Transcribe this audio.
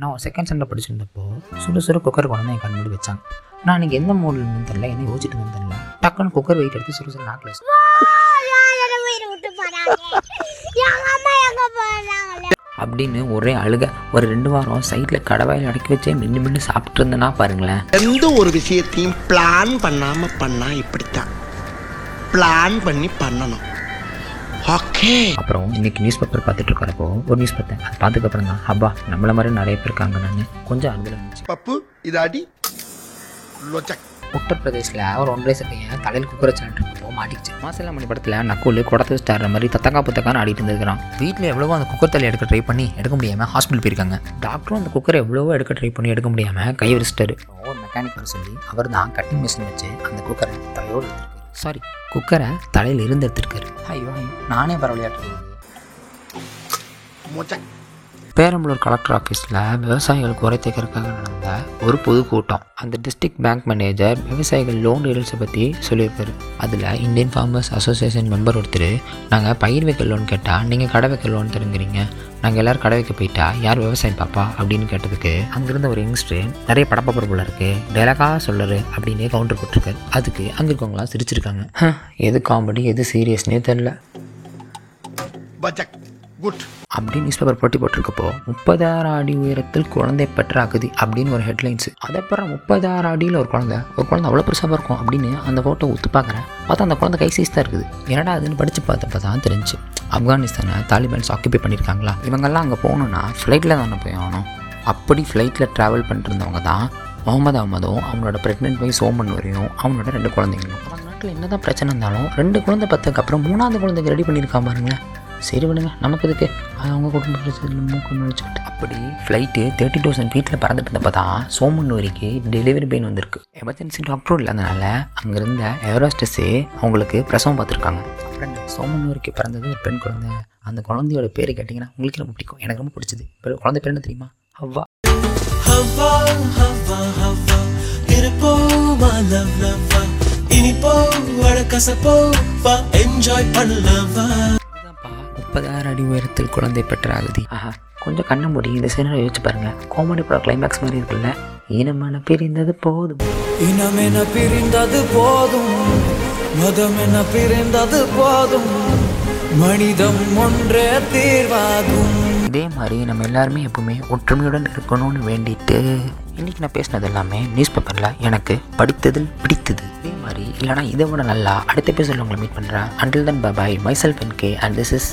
நான் second standard படிச்சிருந்தப்போ சுடு சுடு குக்கர் கொண்டு வந்து என் கண் வச்சாங்க. நான் அன்றைக்கி எந்த மூடில் இருந்து தெரில என்ன யோசிச்சுட்டு இருந்தேன் தெரியல. டக்குன்னு குக்கர் வெயிட் எடுத்து சுடு சுடு நாக்கில் அப்படின்னு ஒரே அழுக ஒரு ரெண்டு வாரம் சைட்ல கடவாயில் அடக்கி வச்சே மின்னு மின்னு சாப்பிட்டு இருந்தேன்னா பாருங்களேன். எந்த ஒரு விஷயத்தையும் பிளான் பண்ணாம பண்ணா இப்படித்தான். பிளான் பண்ணி பண்ணணும். ஓகே அப்புறம் இன்னைக்கு நியூஸ் பேப்பர் பார்த்துட்டு இருக்கிறப்போ ஒரு நியூஸ் பார்த்தேன். அது பார்த்துக்கு அப்புறம் தான் அப்பா நம்மள மாதிரி நிறைய பேர் இருக்காங்க நான். கொஞ்சம் அறுதல் இருந்துச்சு. பப்பு இது அடி. உத்தரப்பிரதேசில் ஒரு ஒன்றரை சட்டையை தலையில் குக்கரை வச்சுட்டு மாட்டிக்கிச்சு. மாசிலா மணி படத்தில் நக்குள் குடத்தை வச்சுட்டார மாதிரி தத்தக்கா புத்தக்கான்னு ஆடிட்டு இருந்திருக்கிறான். வீட்டில் எவ்வளவோ அந்த குக்கர் தலை எடுக்க ட்ரை பண்ணி எடுக்க முடியாமல் ஹாஸ்பிட்டல் போயிருக்காங்க. டாக்டரும் அந்த குக்கரை எவ்வளவோ எடுக்க ட்ரை பண்ணி எடுக்க முடியாமல் கை விரிச்சிட்டாரு. ஒரு மெக்கானிக் வர சொல்லி அவர் தான் கட்டிங் மிஷின் வச்சு அந்த குக்கரை தலையோடு சாரி குக்கரை தலையில் இருந்து எடுத்துருக்காரு ஐயோ ஐயோ நானே பரவாயில்லையாட்டு மொச்சக் பேரம்பலூர் கலெக்டர் ஆஃபீஸில் விவசாயிகள் குறை தேக்கிறதுக்காக நடந்த ஒரு பொதுக்கூட்டம். அந்த டிஸ்ட்ரிக்ட் பேங்க் மேனேஜர் விவசாயிகள் லோன் டீடைல்ஸை பற்றி சொல்லியிருப்பார் அதில் இந்தியன் ஃபார்மர்ஸ் அசோசியேஷன் மெம்பர் ஒருத்தர் நாங்கள் பயிர் வைக்க லோன் கேட்டால் நீங்கள் கடை வைக்க லோன் தருங்கிறீங்க. நாங்கள் எல்லோரும் கடை வைக்க போயிட்டா யார் விவசாயம் பாப்பா? அப்படின்னு கேட்டதுக்கு அங்கேருந்து ஒரு யங்ஸ்டர் நிறைய படப்பப்பர் போல இருக்கு டெலகா சொல்லரு அப்படின்னு கவுண்டர் போட்டிருக்காரு. அதுக்கு அங்கே இருக்கவங்களாம் சிரிச்சிருக்காங்க. எது காமெடி எது சீரியஸ்னே தெரில பச்சக் குட் அப்படி நியூஸ் பேப்பர் போட்டி போட்டிருக்கப்போ முப்பதாயிரம் அடி உயரத்தில் குழந்தை பெற்ற அகதி அப்படின்னு ஒரு ஹெட்லைன்ஸ் அதப்புறம் முப்பதாயிரம் அடியில் ஒரு குழந்தை ஒரு குழந்தை அவ்வளோ பெருசாக இருக்கும் அப்படின்னு அந்த ஃபோட்டோ ஒத்து பார்க்குறேன். பார்த்தா அந்த குழந்தை கை சைஸ் தான் இருக்குது. என்னடா அதுன்னு படித்து பார்த்தப்ப தான் தெரிஞ்சு. ஆப்கானிஸ்தானை தாலிபான்ஸ் ஆக்கியபை பண்ணியிருக்காங்களா இவங்கெல்லாம் அங்கே போகணுன்னா ஃப்ளைட்டில் தானே போய் ஆகணும். அப்படி ஃப்ளைட்டில் ட்ராவல் பண்ணிட்டு இருந்தவங்க தான் முகமது அகமதும் அவனோட ப்ரெக்னென்ட் வைஸ் சோமன் வரையும் அவனோட ரெண்டு குழந்தைங்களும். அவங்க நாட்டில் என்ன தான் பிரச்சனை இருந்தாலும் ரெண்டு குழந்தை பத்துக்கு அப்புறம் மூணாவது குழந்தைக்கு ரெடி பண்ணியிருக்கான் பாருங்களேன். சரி விடுங்க நமக்கு இதுக்கு அது அவங்க குடும்ப பிரச்சனை மூக்கு நுழைச்சிக்கிட்டு அப்படி ஃப்ளைட்டு தேர்ட்டி தௌசண்ட் ஃபீட்டில் பறந்துட்டு இருந்தப்போ தான் சோமன்னூரிக்கு டெலிவரி பெயின் வந்திருக்கு. எமர்ஜென்சி டாக்டரும் இல்லாதனால அங்கே இருந்த ஏரோஸ்டஸே அவங்களுக்கு பிரசவம் பார்த்துருக்காங்க. அப்புறம் என்ன, சோமன்னூருக்கு பிறந்தது ஒரு பெண் குழந்தை. அந்த குழந்தையோட பேர் கேட்டிங்கன்னா உங்களுக்கு ரொம்ப பிடிக்கும். எனக்கு ரொம்ப பிடிச்சது. பெரு- குழந்தை பேர் என்ன தெரியுமா? ஹவ்வா. ஹவ்வா ஹவ்வா இருப்போ மா லவ் லவ்வா இனிப்போ அழகசப்போ வா என்ஜாய் பண்ணலவா முப்பதாயிரம் அடி உயரத்தில் குழந்தை பெற்ற அகதி ஆஹா கொஞ்சம் கண்ணை மூடி இந்த சீனரை யோசிச்சு பாருங்க. காமெடி படம் கிளைமேக்ஸ் மாதிரி இருக்குல்ல. ஈனமான பிரிந்தது போதும். இனமென பிரிந்தது போதும். மதமென பிரிந்தது போதும். மனிதம் ஒன்றே தீர்வாகும். இதே மாதிரி நம்ம எல்லாருமே எப்பவுமே ஒற்றுமையுடன் இருக்கணும்னு வேண்டிட்டு இன்னைக்கு நான் பேசினது எல்லாமே நியூஸ் பேப்பரில் எனக்கு படித்ததில் பிடித்தது. இல்லைனா இதை விட நல்லா அடுத்த பேசல உங்களை மீட் பண்ணுறேன் until then bye bye myself N K and this is